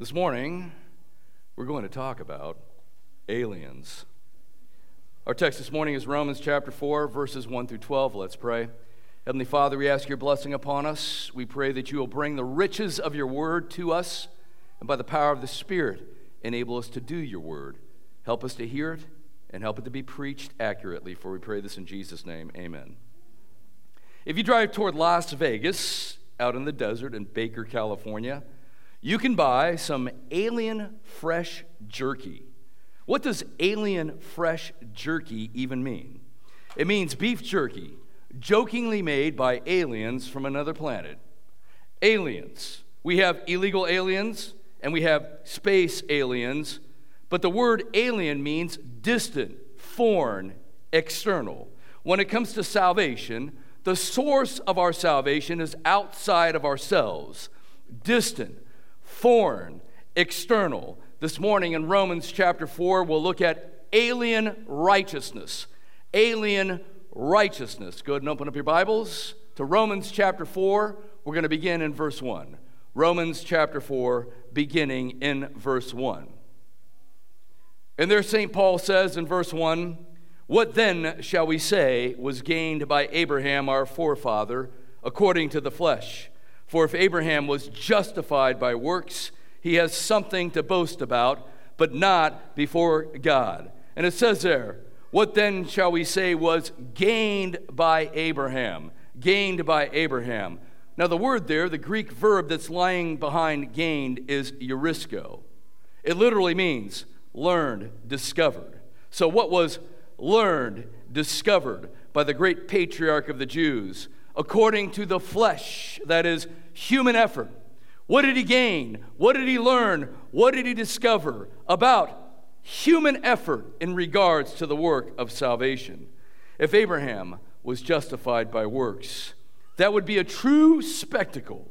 This morning, we're going to talk about aliens. Our text this morning is Romans chapter 4, verses 1 through 12. Let's pray. Heavenly Father, we ask your blessing upon us. We pray that you will bring the riches of your word to us, and by the power of the Spirit, enable us to do your word. Help us to hear it and help it to be preached accurately, for we pray this in Jesus' name. Amen. If you drive toward Las Vegas, out in the desert in Baker, California, you can buy some alien fresh jerky. What does alien fresh jerky even mean? It means beef jerky, jokingly made by aliens from another planet. Aliens. We have illegal aliens and we have space aliens, but the word alien means distant, foreign, external. When it comes to salvation, the source of our salvation is outside of ourselves, distant, foreign, external. This morning in Romans chapter 4, we'll look at alien righteousness. Alien righteousness. Go ahead and open up your Bibles to Romans chapter 4. We're going to begin in verse 1. Romans chapter 4, beginning in verse 1. And there, St. Paul says in verse 1 What then shall we say was gained by Abraham our forefather according to the flesh? For if Abraham was justified by works, he has something to boast about, but not before God. And it says there, What then shall we say was gained by Abraham? Gained by Abraham. Now, the word there, the Greek verb that's lying behind gained, is eurisko. It literally means learned, discovered. So, what was learned, discovered by the great patriarch of the Jews, according to the flesh, that is, human effort? What did he gain? What did he learn? What did he discover about human effort in regards to the work of salvation? If Abraham was justified by works, that would be a true spectacle.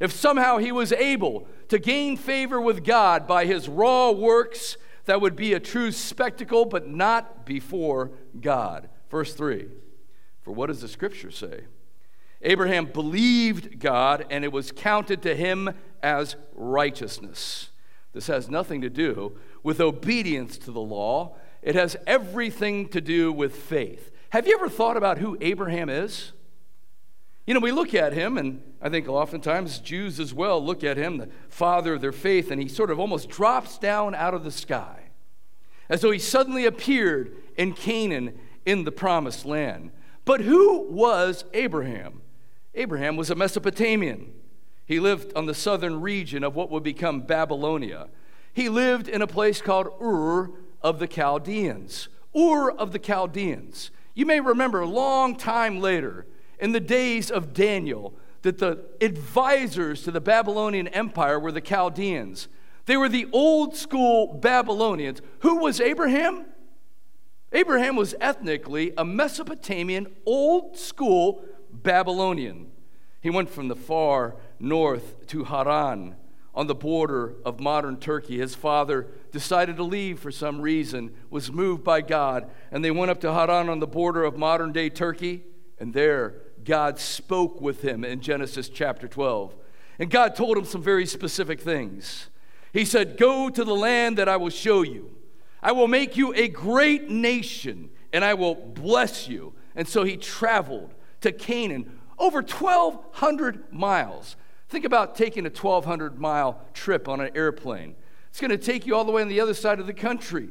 If somehow he was able to gain favor with God by his raw works that would be a true spectacle, but not before God. Verse 3 For what does the scripture say? Abraham believed God, and it was counted to him as righteousness. This has nothing to do with obedience to the law, it has everything to do with faith. Have you ever thought about who Abraham is? You know, we look at him, and I think oftentimes Jews as well look at him, the father of their faith, and he sort of almost drops down out of the sky as though he suddenly appeared in Canaan in the promised land. But who was Abraham? Abraham was a Mesopotamian. He lived on the southern region of what would become Babylonia. He lived in a place called Ur of the Chaldeans. Ur of the Chaldeans. You may remember a long time later, in the days of Daniel, that the advisors to the Babylonian Empire were the Chaldeans. They were the old school Babylonians. Who was Abraham? Abraham was ethnically a Mesopotamian, old school Babylonian. He went from the far north to Haran on the border of modern Turkey. His father decided to leave for some reason, was moved by God, and they went up to Haran on the border of modern day Turkey, and there God spoke with him in Genesis chapter 12. And God told him some very specific things. He said, Go to the land that I will show you. I will make you a great nation, and I will bless you. And so he traveled to Canaan over 1,200 miles. Think about taking a 1,200 mile trip on an airplane. It's going to take you all the way on the other side of the country.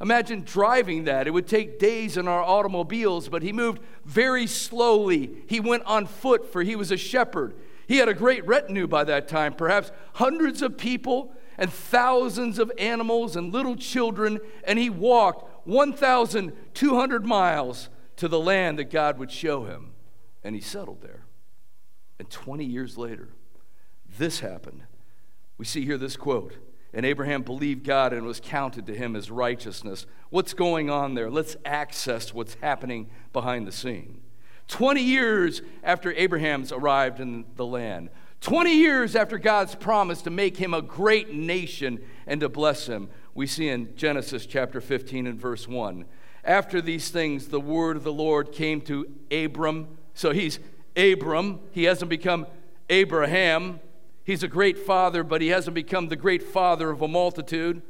Imagine driving that. It would take days in our automobiles, but he moved very slowly. He went on foot, for he was a shepherd. He had a great retinue by that time, perhaps hundreds of people and thousands of animals and little children, and he walked 1,200 miles to the land that God would show him. And he settled there. And 20 years later, this happened. We see here this quote And Abraham believed God and was counted to him as righteousness. What's going on there? Let's access what's happening behind the scene. 20 years after Abraham's arrived in the land, 20 years after God's promise to make him a great nation and to bless him, we see in Genesis chapter 15 and verse 1. After these things, the word of the Lord came to Abram. So he's Abram. He hasn't become Abraham. He's a great father, but he hasn't become the great father of a multitude.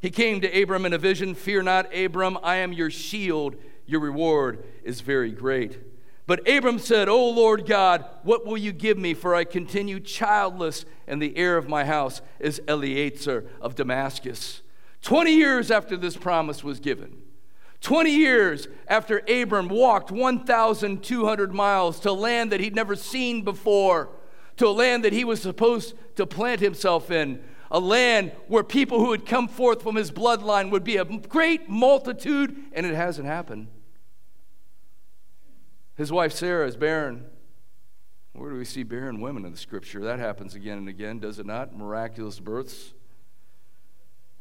He came to Abram in a vision Fear not, Abram, I am your shield. Your reward is very great. But Abram said, O Lord God, what will you give me? For I continue childless, and the heir of my house is Eliezer of Damascus. 20 years after this promise was given, 20 years after Abram walked 1,200 miles to land that he'd never seen before, to a land that he was supposed to plant himself in, a land where people who had come forth from his bloodline would be a great multitude, and it hasn't happened. His wife Sarah is barren. Where do we see barren women in the scripture? That happens again and again, does it not? Miraculous births.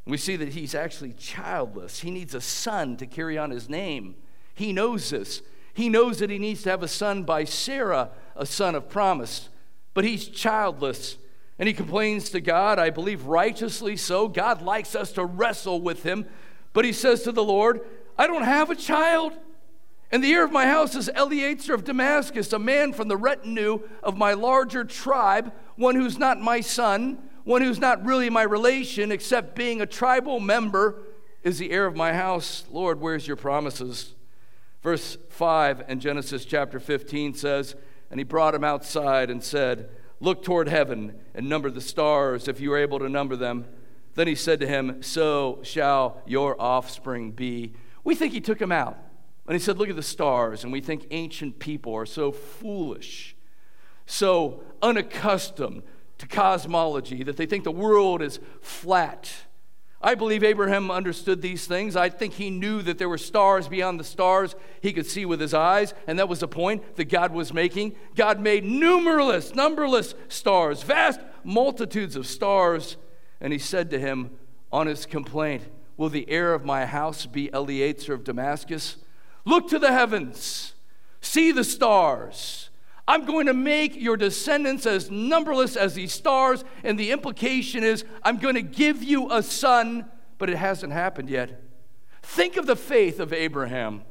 We see that he's actually childless. He needs a son to carry on his name. He knows this. He knows that he needs to have a son by Sarah, a son of promise. But he's childless. And he complains to God, I believe righteously so. God likes us to wrestle with him. But he says to the Lord, I don't have a child. And the heir of my house is Eliezer of Damascus, a man from the retinue of my larger tribe, one who's not my son, one who's not really my relation, except being a tribal member, is the heir of my house. Lord, where's your promises? Verse 5 in Genesis chapter 15 says, And he brought him outside and said, Look toward heaven and number the stars, if you are able to number them. Then he said to him, So shall your offspring be. We think he took him out. And he said, Look at the stars. And we think ancient people are so foolish, so unaccustomed to cosmology that they think the world is flat. I believe Abraham understood these things. I think he knew that there were stars beyond the stars he could see with his eyes, and that was the point that God was making. God made numerous, numberless stars, vast multitudes of stars, and he said to him on his complaint, Will the heir of my house be Eliezer of Damascus? Look to the heavens, see the stars. I'm going to make your descendants as numberless as these stars. And the implication is, I'm going to give you a son, but it hasn't happened yet. Think of the faith of Abraham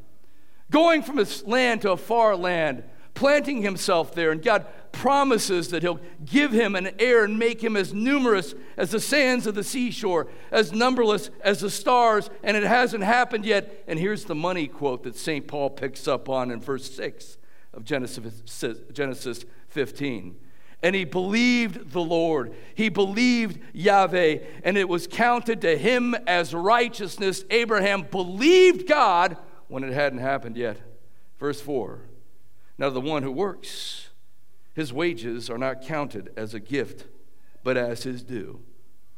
going from his land to a far land, planting himself there, and God promises that he'll give him an heir and make him as numerous as the sands of the seashore, as numberless as the stars, and it hasn't happened yet. And here's the money quote that St. Paul picks up on in verse 6 of Genesis, Genesis 15. And he believed the Lord. He believed Yahweh, and it was counted to him as righteousness. Abraham believed God when it hadn't happened yet. Verse 4 Now the one who works, his wages are not counted as a gift, but as his due.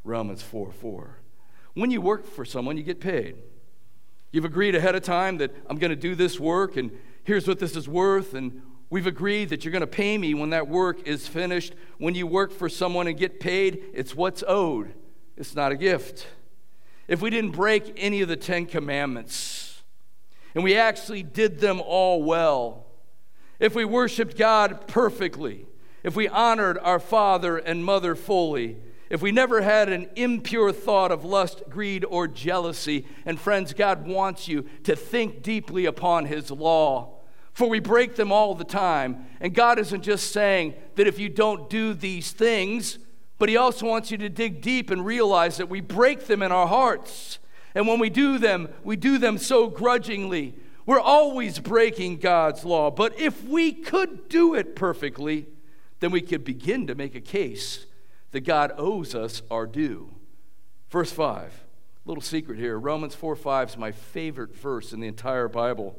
Romans 4 4. When you work for someone, you get paid. You've agreed ahead of time that I'm going to do this work, and here's what this is worth, and we've agreed that you're going to pay me when that work is finished. When you work for someone and get paid, it's what's owed, it's not a gift. If we didn't break any of the Ten Commandments, and we actually did them all well, if we worshiped God perfectly, if we honored our father and mother fully, if we never had an impure thought of lust, greed, or jealousy, and friends, God wants you to think deeply upon His law. For we break them all the time. And God isn't just saying that if you don't do these things, but He also wants you to dig deep and realize that we break them in our hearts. And when we do them, we do them so grudgingly. We're always breaking God's law. But if we could do it perfectly, then we could begin to make a case that God owes us our due. Verse 5, little secret here. Romans 4 5 is my favorite verse in the entire Bible.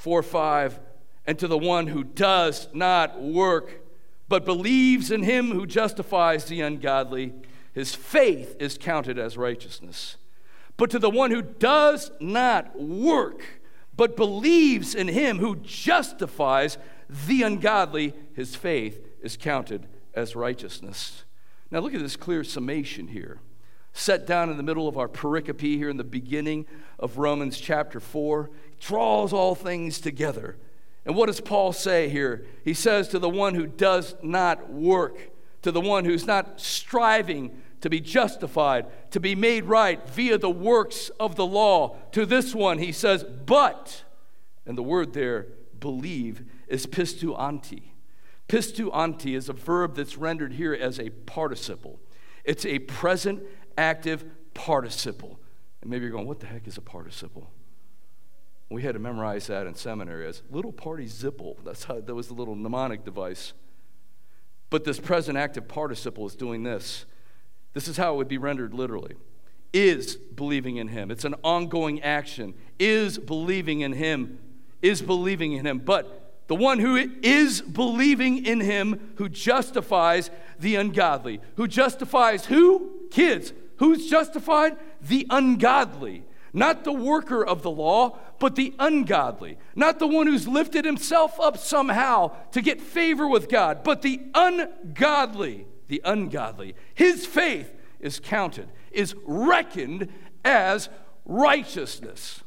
4 5, and to the one who does not work, but believes in him who justifies the ungodly, his faith is counted as righteousness. But to the one who does not work, but believes in him who justifies the ungodly, his faith is counted as righteousness. Now, look at this clear summation here, set down in the middle of our pericope here in the beginning of Romans chapter 4. draws all things together. And what does Paul say here? He says to the one who does not work, to the one who's not striving to be justified, to be made right via the works of the law, to this one he says, but, and the word there, believe, is pisteuonti Pisteuonti is a verb that's rendered here as a participle. It's a present active participle. And maybe you're going, what the heck is a participle? We had to memorize that in seminary as little participle. That's how that was the little mnemonic device. But this present active participle is doing this. This is how it would be rendered literally. Is believing in him. It's an ongoing action. Is believing in him. Is believing in him. But the one who is believing in him who justifies the ungodly. Who justifies who? Kids. Who's justified? The ungodly. Not the worker of the law, but the ungodly. Not the one who's lifted himself up somehow to get favor with God, but the ungodly. The ungodly. His faith is counted, is reckoned as righteousness.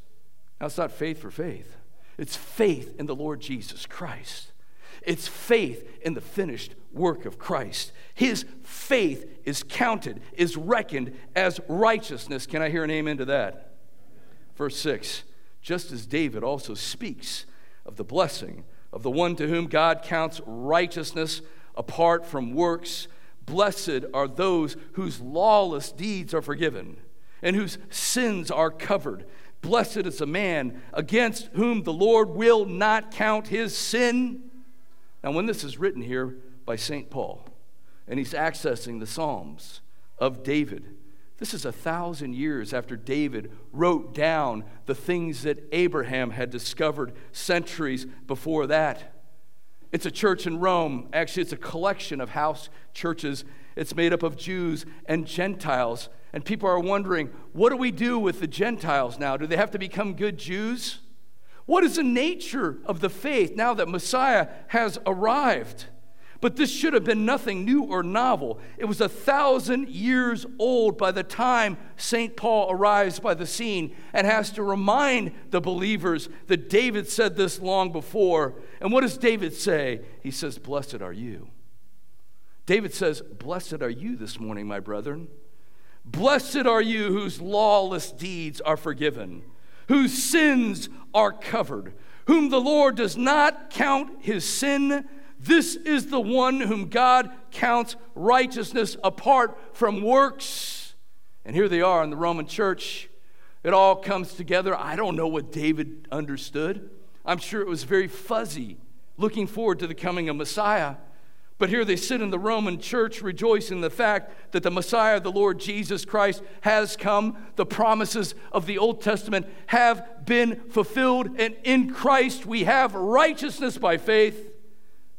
Now, it's not faith for faith, it's faith in the Lord Jesus Christ. It's faith in the finished work of Christ. His faith is counted, is reckoned as righteousness. Can I hear an amen to that? Verse 6 just as David also speaks of the blessing of the one to whom God counts righteousness apart from works. Blessed are those whose lawless deeds are forgiven and whose sins are covered. Blessed is a man against whom the Lord will not count his sin. Now, when this is written here by St. Paul, and he's accessing the Psalms of David, this is a thousand years after David wrote down the things that Abraham had discovered centuries before that. It's a church in Rome. Actually, it's a collection of house churches. It's made up of Jews and Gentiles. And people are wondering what do we do with the Gentiles now? Do they have to become good Jews? What is the nature of the faith now that Messiah has arrived? But this should have been nothing new or novel. It was a thousand years old by the time St. Paul arrives by the scene and has to remind the believers that David said this long before. And what does David say? He says, Blessed are you. David says, Blessed are you this morning, my brethren. Blessed are you whose lawless deeds are forgiven, whose sins are covered, whom the Lord does not count his sin this is the one whom God counts righteousness apart from works. And here they are in the Roman church. It all comes together. I don't know what David understood. I'm sure it was very fuzzy, looking forward to the coming of Messiah. But here they sit in the Roman church rejoicing in the fact that the Messiah, the Lord Jesus Christ, has come. The promises of the Old Testament have been fulfilled. And in Christ we have righteousness by faith.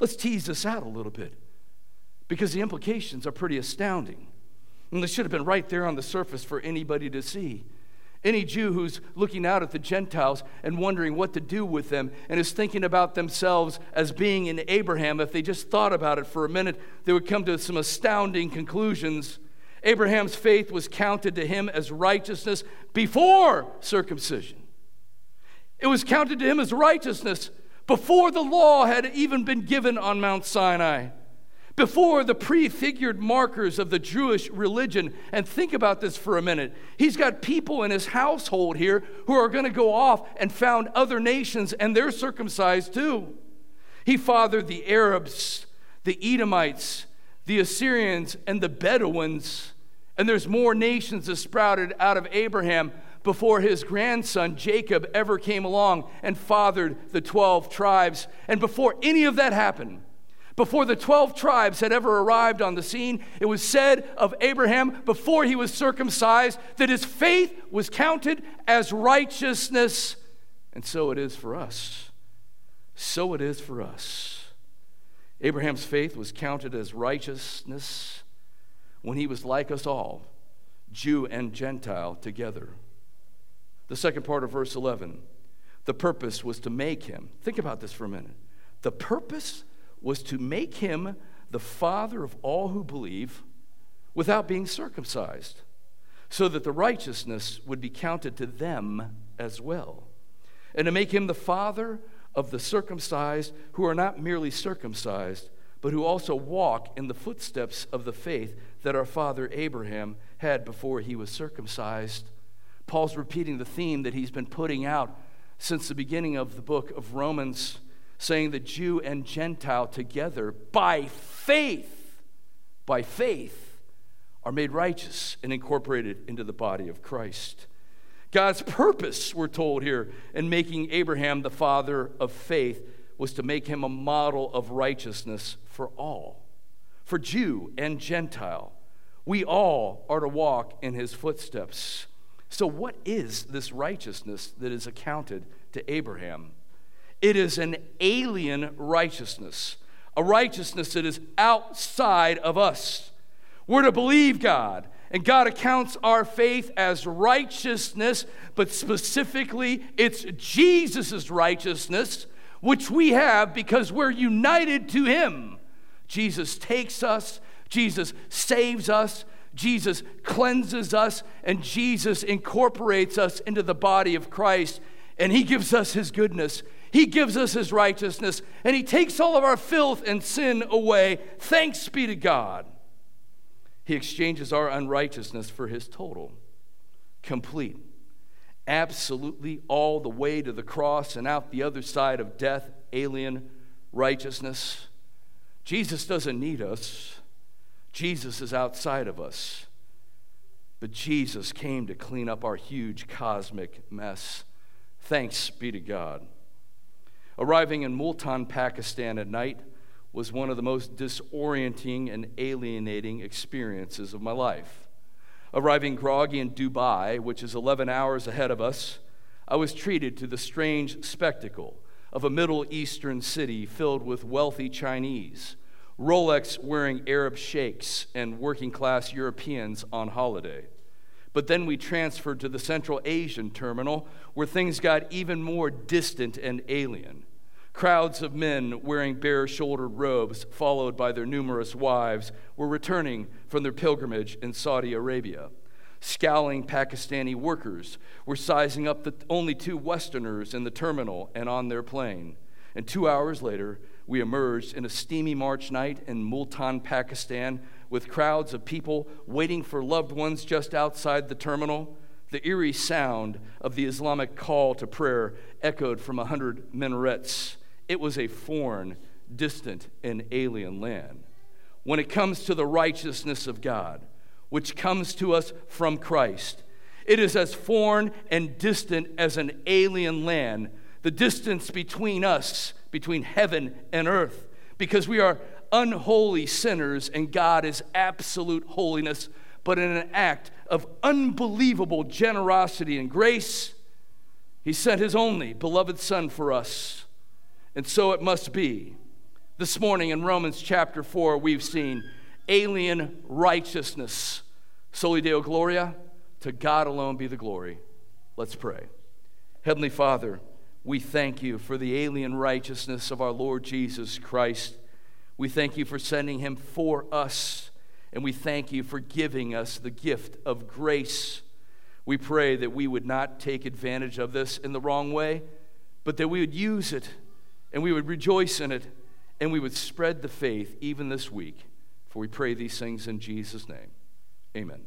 Let's tease this out a little bit because the implications are pretty astounding. And they should have been right there on the surface for anybody to see. Any Jew who's looking out at the Gentiles and wondering what to do with them and is thinking about themselves as being in Abraham, if they just thought about it for a minute, they would come to some astounding conclusions. Abraham's faith was counted to him as righteousness before circumcision. It was counted to him as righteousness before the law had even been given on Mount Sinai, before the prefigured markers of the Jewish religion. And think about this for a minute. He's got people in his household here who are going to go off and found other nations, and they're circumcised too. He fathered the Arabs, the Edomites, the Assyrians, and the Bedouins. And there's more nations that sprouted out of Abraham before his grandson Jacob ever came along and fathered the 12 tribes. And before any of that happened, before the 12 tribes had ever arrived on the scene, it was said of Abraham before he was circumcised that his faith was counted as righteousness. And so it is for us. So it is for us. Abraham's faith was counted as righteousness when he was like us all, Jew and Gentile together. The second part of verse 11 the purpose was to make him. Think about this for a minute. The purpose was to make him the father of all who believe without being circumcised, so that the righteousness would be counted to them as well, and to make him the father of the circumcised who are not merely circumcised, but who also walk in the footsteps of the faith that our father Abraham had before he was circumcised. Paul's repeating the theme that he's been putting out since the beginning of the book of Romans, saying that Jew and Gentile together, by faith, by faith, are made righteous and incorporated into the body of Christ. God's purpose, we're told here, in making Abraham the father of faith was to make him a model of righteousness for all, for Jew and Gentile. We all are to walk in his footsteps. So, what is this righteousness that is accounted to Abraham? It is an alien righteousness, a righteousness that is outside of us. We're to believe God, and God accounts our faith as righteousness, but specifically, it's Jesus' righteousness, which we have because we're united to Him. Jesus takes us, Jesus saves us, Jesus cleanses us, and Jesus incorporates us into the body of Christ, and He gives us His goodness. He gives us His righteousness, and He takes all of our filth and sin away. Thanks be to God. He exchanges our unrighteousness for his total, complete, absolutely all the way to the cross and out the other side of death, alien righteousness. Jesus doesn't need us, Jesus is outside of us. But Jesus came to clean up our huge cosmic mess. Thanks be to God. Arriving in Multan, Pakistan at night, was one of the most disorienting and alienating experiences of my life. Arriving groggy in Dubai, which is 11 hours ahead of us, I was treated to the strange spectacle of a Middle Eastern city filled with wealthy Chinese, Rolex wearing Arab sheikhs, and working class Europeans on holiday. But then we transferred to the Central Asian terminal where things got even more distant and alien. Crowds of men wearing bare shouldered robes, followed by their numerous wives, were returning from their pilgrimage in Saudi Arabia. Scowling Pakistani workers were sizing up the only two Westerners in the terminal and on their plane. And two hours later, we emerged in a steamy March night in Multan, Pakistan, with crowds of people waiting for loved ones just outside the terminal. The eerie sound of the Islamic call to prayer echoed from a hundred minarets it was a foreign, distant, and alien land. When it comes to the righteousness of God, which comes to us from Christ, it is as foreign and distant as an alien land, the distance between us, between heaven and earth, because we are unholy sinners and God is absolute holiness, but in an act of unbelievable generosity and grace, He sent His only beloved Son for us and so it must be. This morning in Romans chapter 4, we've seen alien righteousness. Soli Deo Gloria, to God alone be the glory. Let's pray. Heavenly Father, we thank you for the alien righteousness of our Lord Jesus Christ. We thank you for sending him for us, and we thank you for giving us the gift of grace. We pray that we would not take advantage of this in the wrong way, but that we would use it and we would rejoice in it, and we would spread the faith even this week. For we pray these things in Jesus' name. Amen.